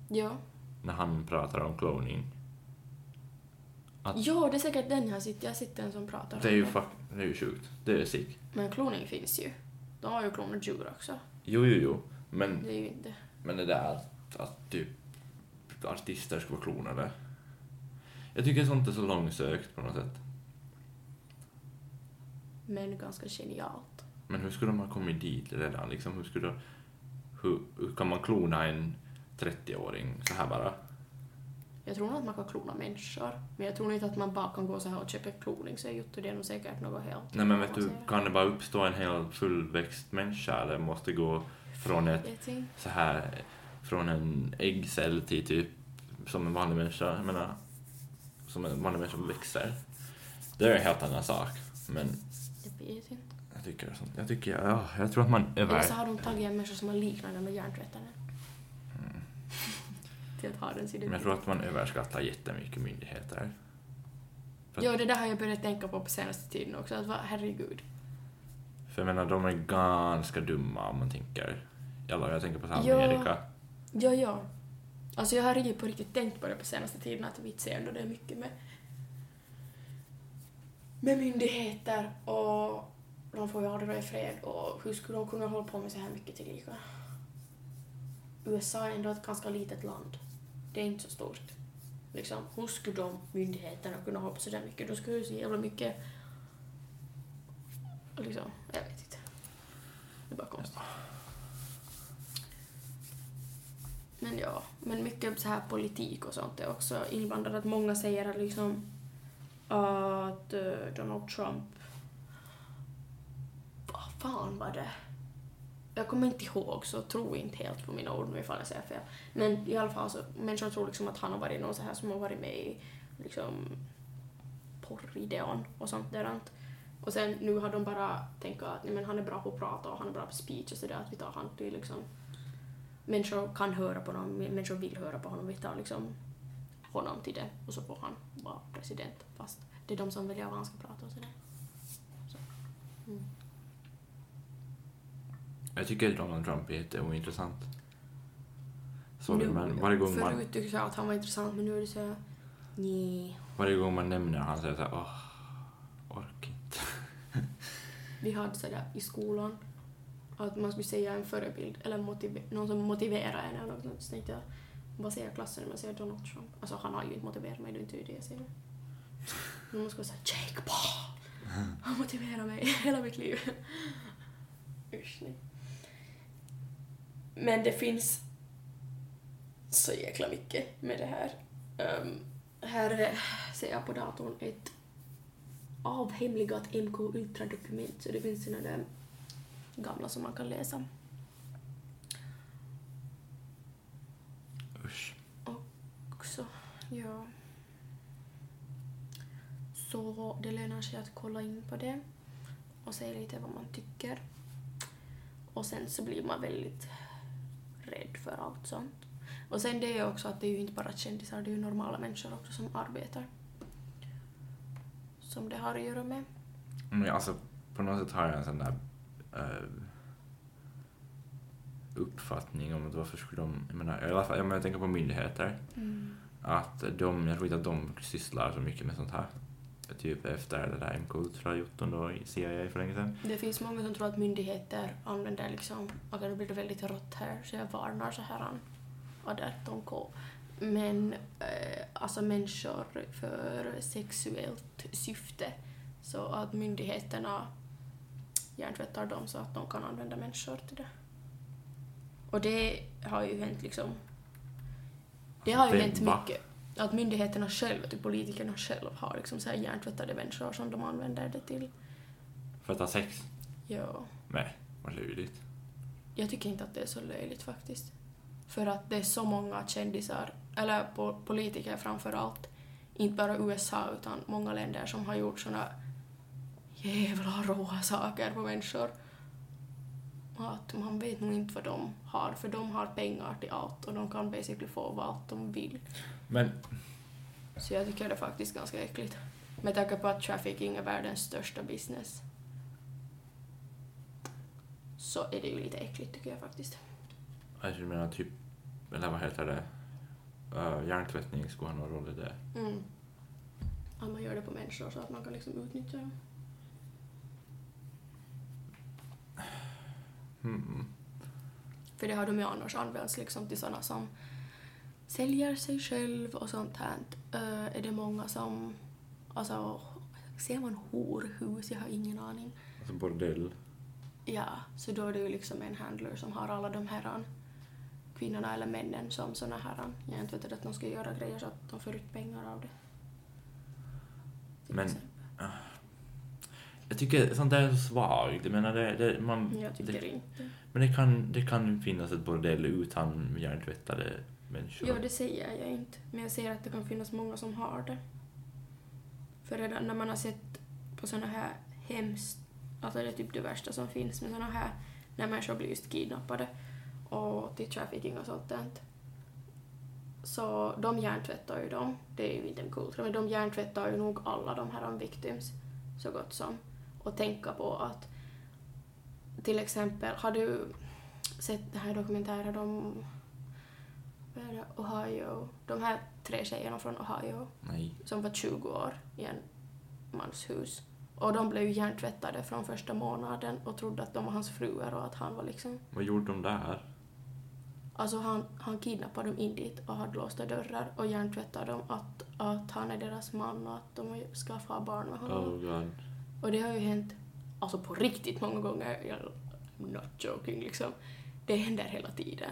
Ja. När han pratar om cloning. Att- Ja, det är säkert den har sett. Jag sett den som pratar Det är om ju, fuck, det är ju sjukt. Det är sick. Men kloning finns ju. De har ju klonat djur också. Jo, jo, jo. Men, Det är ju inte... men det där att, att typ artister ska vara klonade. Jag tycker sånt är så långsökt på något sätt. Men ganska genialt. Men hur skulle ha kommit dit redan? Liksom, hur, skulle, hur, hur kan man klona en 30-åring så här bara? Jag tror nog att man kan klona människor. Men jag tror inte att man bara kan gå så här och köpa kloning så det är nog säkert något helt Nej men vet du, kan det bara uppstå en hel fullväxt människa eller måste gå från ett så här, från en äggcell till typ som en vanlig människa, jag menar, som en vanlig människa växer. Det är en helt annan sak, men Jag vet inte. jag tycker, det sånt. jag tycker, ja, jag tror att man över... Eller så har de tagit en människa som har liknande med hjärntvättaren. Till att ha den sidan. Men jag tror att man överskattar jättemycket myndigheter. För- Ja, det där har jag börjat tänka på på senaste tiden också. Att herregud. För jag menar, de är ganska dumma om man tänker, eller jag tänker på så här Ja. Amerika. Ja, ja. Alltså jag har riktigt på riktigt tänkt på det på senaste tiden att vi ser ändå det är mycket med med myndigheter och de får ju aldrig vara i fred och hur skulle de kunna hålla på med så här mycket tillika? USA är ändå ett ganska litet land. Det är inte så stort. Liksom, hur skulle de myndigheterna kunna hålla på så där mycket? De skulle ju så jävla mycket... Liksom, jag vet inte. Det är bara konstigt. Men ja, men mycket så här politik och sånt är också inblandat. Att många säger att liksom att eh, Donald Trump... Vad fan var det? Jag kommer inte ihåg, så tro inte helt på mina ord nu ifall jag säger fel. Men i alla fall så, människor tror liksom att han har varit någon så här som har varit med i liksom porrideon och sånt där. Och sen nu har de bara tänkt att nej, men han är bra på att prata och han är bra på speech och sådär, att vi tar han till liksom människor kan höra på honom, människor vill höra på honom, vi tar liksom honom till det och så får han vara president fast det är de som väljer vad han ska prata och sådär. Så. Mm. Jag tycker Donald Trump är jätteointressant. Sorry, Nu, men varje gång, man, Förut tyckte jag att han var intressant men nu är det så nej. varje gång man nämner han så jag såhär, åh, orkar inte. Vi hade sådär i skolan att man skulle säga en förebild eller motive- någon som motiverar en eller något. Så tänkte jag, vad säger klassen när man säger Donald Trump? Alltså han har ju inte motiverat mig, det är inte det jag säger. Man måste vara såhär Jake Paul! Han motiverar mig hela mitt liv. Usch nej. Men det finns så jäkla mycket med det här. Um, här ser jag på datorn ett avhemligat MK Ultra-dokument, så det finns såna där gamla som man kan läsa. Usch. också. Ja. Så det lönar sig att kolla in på det och säga lite vad man tycker. Och sen så blir man väldigt rädd för allt sånt. Och sen det är också att det är ju inte bara kändisar, det är ju normala människor också som arbetar. Som det har att göra med. Men alltså, på något sätt har jag en sån där eh, uppfattning om att varför skulle de, jag menar, i alla fall, jag, menar, jag tänker på myndigheter, att de, jag tror inte att de sysslar så mycket med sånt här. Typ efter det där MK Ultra-jotton då i CIA för länge sedan. Det finns många som tror att myndigheter använder liksom, okej nu blir det väldigt rått här så jag varnar så här an 18K. Men eh, alltså människor för sexuellt syfte så att myndigheterna hjärntvättar dem så att de kan använda människor till det. Och det har ju hänt liksom, det har ju hänt va? mycket. Att myndigheterna själva, typ politikerna själva har liksom så här hjärntvättade människor som de använder det till. För att ha sex? Ja. Nej, vad löjligt. Jag tycker inte att det är så löjligt faktiskt. För att det är så många kändisar, eller po- politiker framför allt, inte bara USA utan många länder som har gjort såna jävla råa saker på människor. Att man vet nog inte vad de har, för de har pengar till allt och de kan basically få vad de vill. Men Så jag tycker det är faktiskt ganska äckligt. Med tanke på att trafficking är världens största business. Så är det ju lite äckligt tycker jag faktiskt. alltså, jag menar typ, eller vad heter det, uh, hjärntvättning skulle ha någon roll i det. Mm. Att man gör det på människor så att man kan liksom utnyttja dem. Mm. För det har de ju annars använts liksom till sådana som säljer sig själv och sånt här. Uh, är det många som, alltså, ser man horhus? Jag har ingen aning. Alltså bordell. Ja, så då är det ju liksom en handler som har alla de här an, kvinnorna eller männen som såna här an, jag inte vet att de ska göra grejer så att de får ut pengar av det. Till Men- exempel. Jag tycker sånt där är så svagt. Jag menar, det, det, man, Jag tycker det, inte. Men det kan, det kan finnas ett bordell utan hjärntvättade människor. Ja, det säger jag inte. Men jag ser att det kan finnas många som har det. För redan när man har sett på såna här hemskt, alltså det är typ det värsta som finns med såna här, när människor blir just kidnappade och till trafficking och sånt där. Så de hjärntvättar ju dem, det är ju inte en kultur, men de hjärntvättar ju nog alla de här victims så gott som. Och tänka på att till exempel, har du sett den här dokumentären om Ohio, de här tre tjejerna från Ohio Nej. som var 20 år i en mans hus. Och de blev ju hjärntvättade från första månaden och trodde att de var hans fruar och att han var liksom... Vad gjorde de där? Alltså han, han kidnappade dem in dit och hade låsta dörrar och hjärntvättade dem att, att han är deras man och att de ska få barn med honom. Oh god. Och det har ju hänt alltså på riktigt många gånger. Jag, I'm not joking liksom. Det händer hela tiden.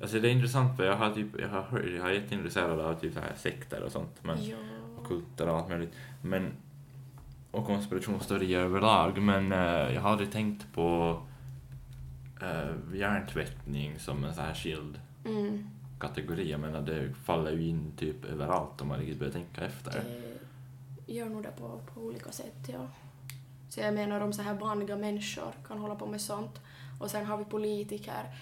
Alltså det är intressant för jag har typ, jag har hört, jag är jätteintresserad av typ så här sekter och sånt. Men, Ja. kulter och allt möjligt. Men, och konspirationsteorier överlag. Men eh, jag har aldrig tänkt på eh, hjärntvättning som en särskild Mm. kategori. Jag menar det faller ju in typ överallt om man riktigt börjar tänka efter. Det gör nog det på, på olika sätt, ja. Så jag menar om så här vanliga människor kan hålla på med sånt. Och sen har vi politiker,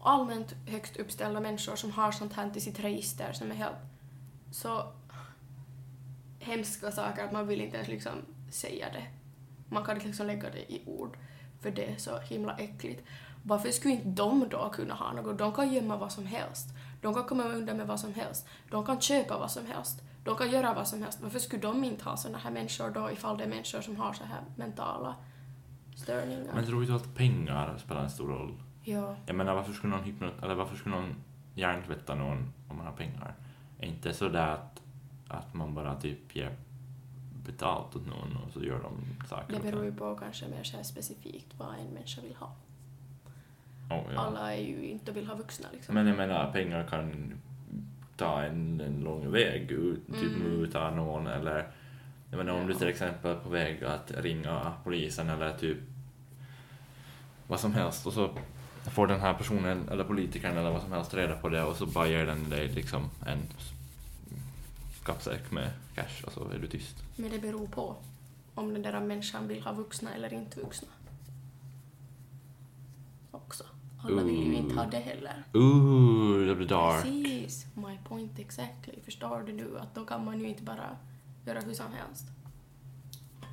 allmänt högst uppställda människor som har sånt här i sitt register som är helt så hemska saker att man vill inte ens liksom säga det. Man kan inte liksom lägga det i ord för det är så himla äckligt. Varför skulle inte de då kunna ha något? De kan gömma vad som helst. De kan komma undan med vad som helst. De kan köpa vad som helst. De kan göra vad som helst. Varför skulle de inte ha såna här människor då ifall det är människor som har så här mentala störningar? Men tror du att pengar spelar en stor roll? Ja. Jag menar varför skulle någon hypnot eller varför skulle någon hjärntvätta någon om man har pengar? Är inte så där att, att man bara typ ger betalt åt någon och så gör de saker Det beror ju på kanske mer så specifikt vad en människa vill ha. Oh, ja. Alla är ju inte vill ha vuxna liksom. Men jag menar, pengar kan ta en, en lång väg ut, typ Mm. muta någon eller jag menar om du Ja. till exempel är på väg att ringa polisen eller typ vad som helst och så får den här personen eller politikern eller vad som helst reda på det och så bara ger den dig liksom en kappsäck med cash och så är du tyst. Men det beror på om den där människan vill ha vuxna eller inte vuxna. Också. Alla vill ju inte ha det heller. Ooh, det blir dark. Precis, my point exactly. Förstår du nu att då kan man ju inte bara göra hur som helst.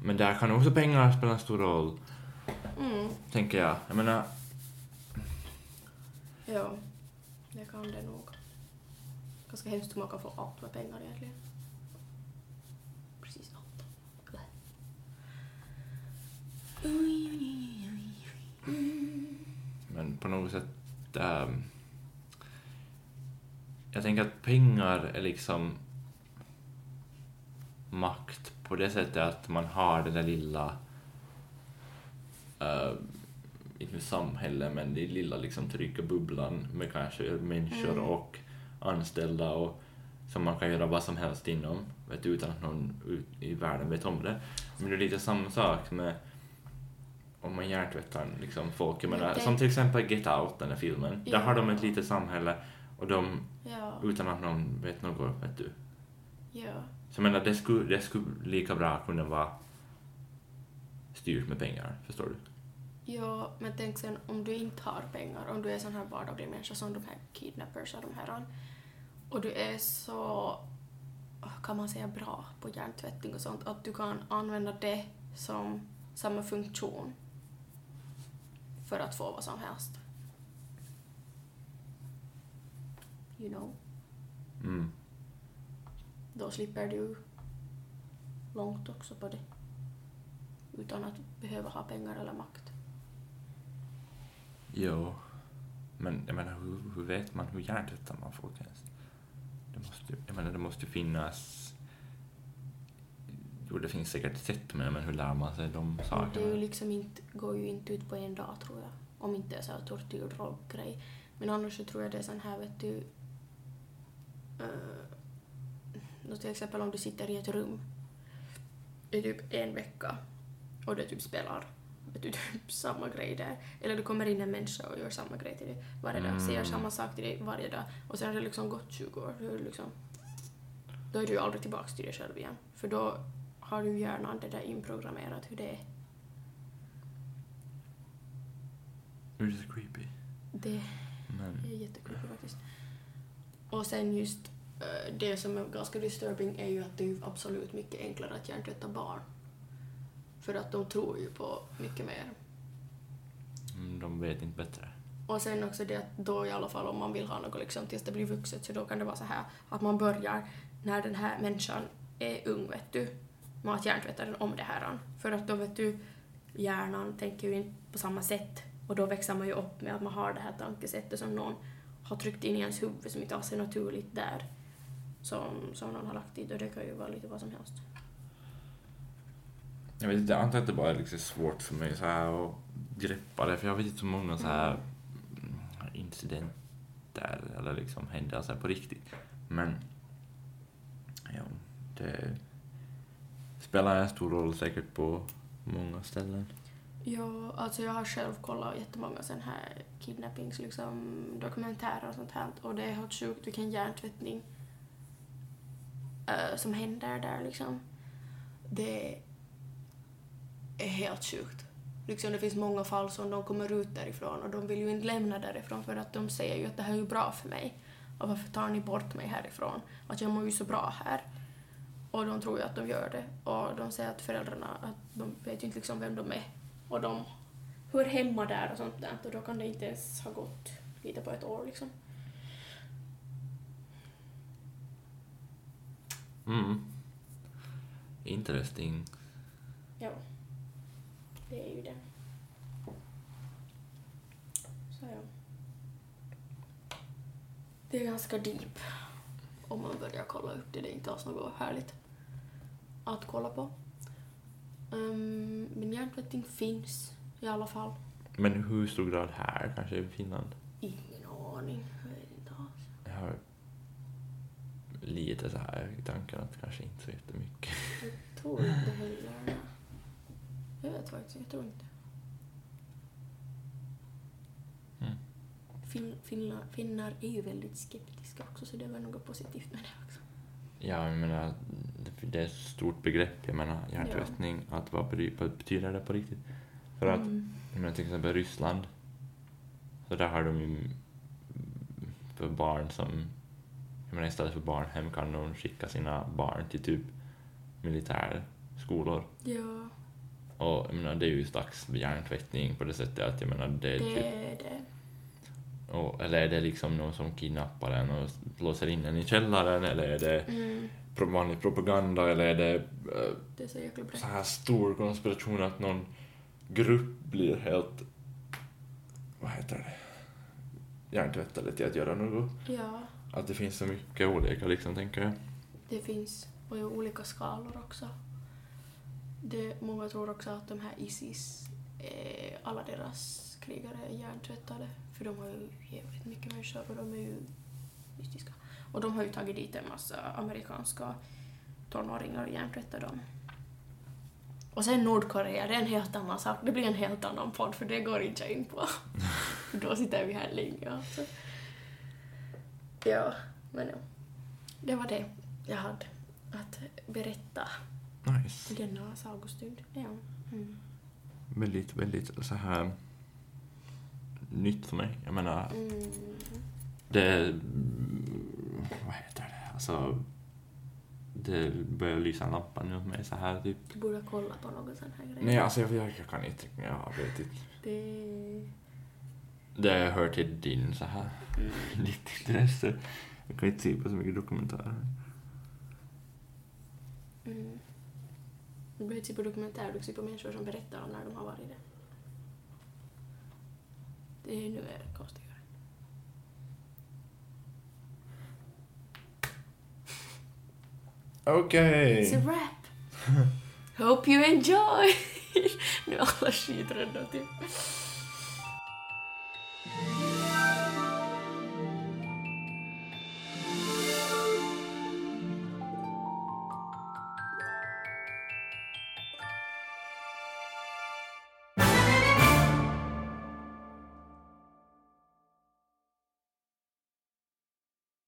Men där kan också pengar spela en stor roll, Mm, tänker jag. Jag menar, ja. Det kan det nog. Ganska hemskt hur man kan få allt med pengar egentligen. Precis allt. Oj, oj, oj, oj. Mm. Men på något sätt... ehm, jag tänker att pengar är liksom makt på det sättet att man har den där lilla... Uh, inte samhälle, men det lilla liksom trygga bubblan med kanske människor Mm. och anställda och som man kan göra vad som helst inom, vet, utan att någon ut i världen vet om det. Men det är lite samma sak med om man hjärntvättar liksom folk. Jag Men menar, det- Som till exempel Get Out, den här filmen. Där har de ett Ja. litet samhälle och de, Ja, utan att någon vet något, vet du. ja. Så jag menar, det skulle, det skulle lika bra kunna vara styrt med pengar, förstår du? Ja, men tänk sen om du inte har pengar, om du är sån här vardaglig människa som de här kidnappers och de här och du är så, kan man säga bra på hjärntvättning och sånt, att du kan använda det som samma funktion för att få vad som helst. You know? Mm. Då slipper du långt också på det. Utan att behöva ha pengar eller makt. Jo. Men jag menar, hur, hur vet man hur hjärntvättar man folk ens? Det måste, jag menar, det måste finnas... Jo, det finns säkert sätt med det, men hur lär man sig de sakerna? det är ju liksom inte, går ju inte ut på en dag tror jag. Om inte det är så här tortyrdroggrej. Men annars så tror jag det är sån här vet du... Uh, till exempel om du sitter i ett rum i typ en vecka och du typ spelar vet du, typ samma grej där. Eller det kommer in en människa och gör samma grej till dig varje dag. Säger Mm. samma sak till dig varje dag. Och sen har det liksom gått 20 år. Då är, liksom, då är du ju aldrig tillbaka till dig själv igen. För då har du hjärnan det där inprogrammerat hur det är. Det är lite creepy. Det Men... är jättekul faktiskt. Och sen just eh, det som är ganska disturbing är ju att det är absolut mycket enklare att hjärntvätta barn. För att de tror ju på mycket mer. Mm, De vet inte bättre. Och sen också det att då i alla fall om man vill ha något liksom tills det blir vuxet så då kan det vara så här att man börjar när den här människan är ung vet du med att hjärntvätta den om det här. För att då vet du hjärnan tänker ju inte på samma sätt och då växer man ju upp med att man har det här tankesättet som någon har tryckt in i ens huvud som inte alls är naturligt där. Som, som någon har lagt dit och det kan ju vara lite vad som helst. Jag vet inte, jag antar att det bara är liksom svårt för mig så här att greppa det, för jag vet inte så många så här incidenter eller liksom händelser på riktigt. Men, ja, det spelar en stor roll säkert på många ställen. Ja, alltså jag har själv kollat jättemånga sådana här kidnappings, liksom, dokumentärer och sånt här och det är helt sjukt vilken hjärntvättning uh, som händer där liksom. Det är helt sjukt. Liksom det finns många fall som de kommer ut därifrån och de vill ju inte lämna därifrån för att de säger ju att det här är ju bra för mig. Och varför tar ni bort mig härifrån? Att jag mår ju så bra här. Och de tror ju att de gör det. Och de säger att föräldrarna, att de vet ju inte liksom vem de är. Och de hör hemma där och sånt där. Och då kan det inte ens ha gått lite på ett år liksom. Mm. Interesting. Ja. Det är ju det. Så ja. Det är ganska deep. Om man börjar kolla upp det. Det är inte alls något härligt. Att kolla på. Um, men hjärntvättning finns i alla fall. Men hur stor grad här, kanske i Finland? Ingen aning. Jag vet inte alls. Jag har lite så här i tanken att kanske inte så jättemycket. Jag tror inte heller. Jag vet faktiskt jag tror inte. Mm. Fin, finnar, finnar är ju väldigt skeptiska också så det var något positivt med det också. Ja, jag menar, det- är ett stort begrepp. Jag menar, hjärntvättning, att vad, bety- vad betyder det på riktigt? För att, Mm. menar till exempel Ryssland, så där har de ju för barn som, jag menar istället för barnhem kan de skicka sina barn till typ militärskolor. Ja, Och jag menar, det är ju slags hjärntvättning på det sättet att jag menar, det är det typ är det. Och, eller är det liksom någon som kidnappar en och låser in en i källaren eller är det Mm. Vanlig propaganda eller är det eh, Det är så så här stor konspiration att någon grupp blir helt, vad heter det, hjärntvättade till att göra något. Ja, Att det finns så mycket olika liksom, tänker jag. det finns. Och i olika skalor också. Det, många tror också att de här Isis, eh, alla deras krigare är hjärntvättade. För de har ju jävligt mycket människor och de är ju mystiska. Och de har ju tagit dit en massa amerikanska tonåringar och hjärntvättat dem. Och sen Nordkorea, det är en helt annan sak. Det blir en helt annan podd för det går inte jag in på. för då sitter vi här länge alltså. Ja, men ja. Det var det jag hade att berätta Nice. denna sagostund. Ja. Mm. Väldigt, väldigt så här nytt för mig. Jag menar, Mm. det, vad heter det, alltså det börjar lysa en lampa nu åt mig så här typ. Du borde kolla på någon sån här grej. Nej, alltså jag, jag, jag kan inte, jag vet inte. Det... Det hör till din så här, Mm. ditt intresse. Jag kan inte se på så mycket dokumentärer. Mm. Du behöver inte se på dokumentär, du ser på människor som berättar om när de har varit det. Det är nu är konstigare. Okej. It's a wrap! Hope you enjoy! nu är alla skiträdda typ.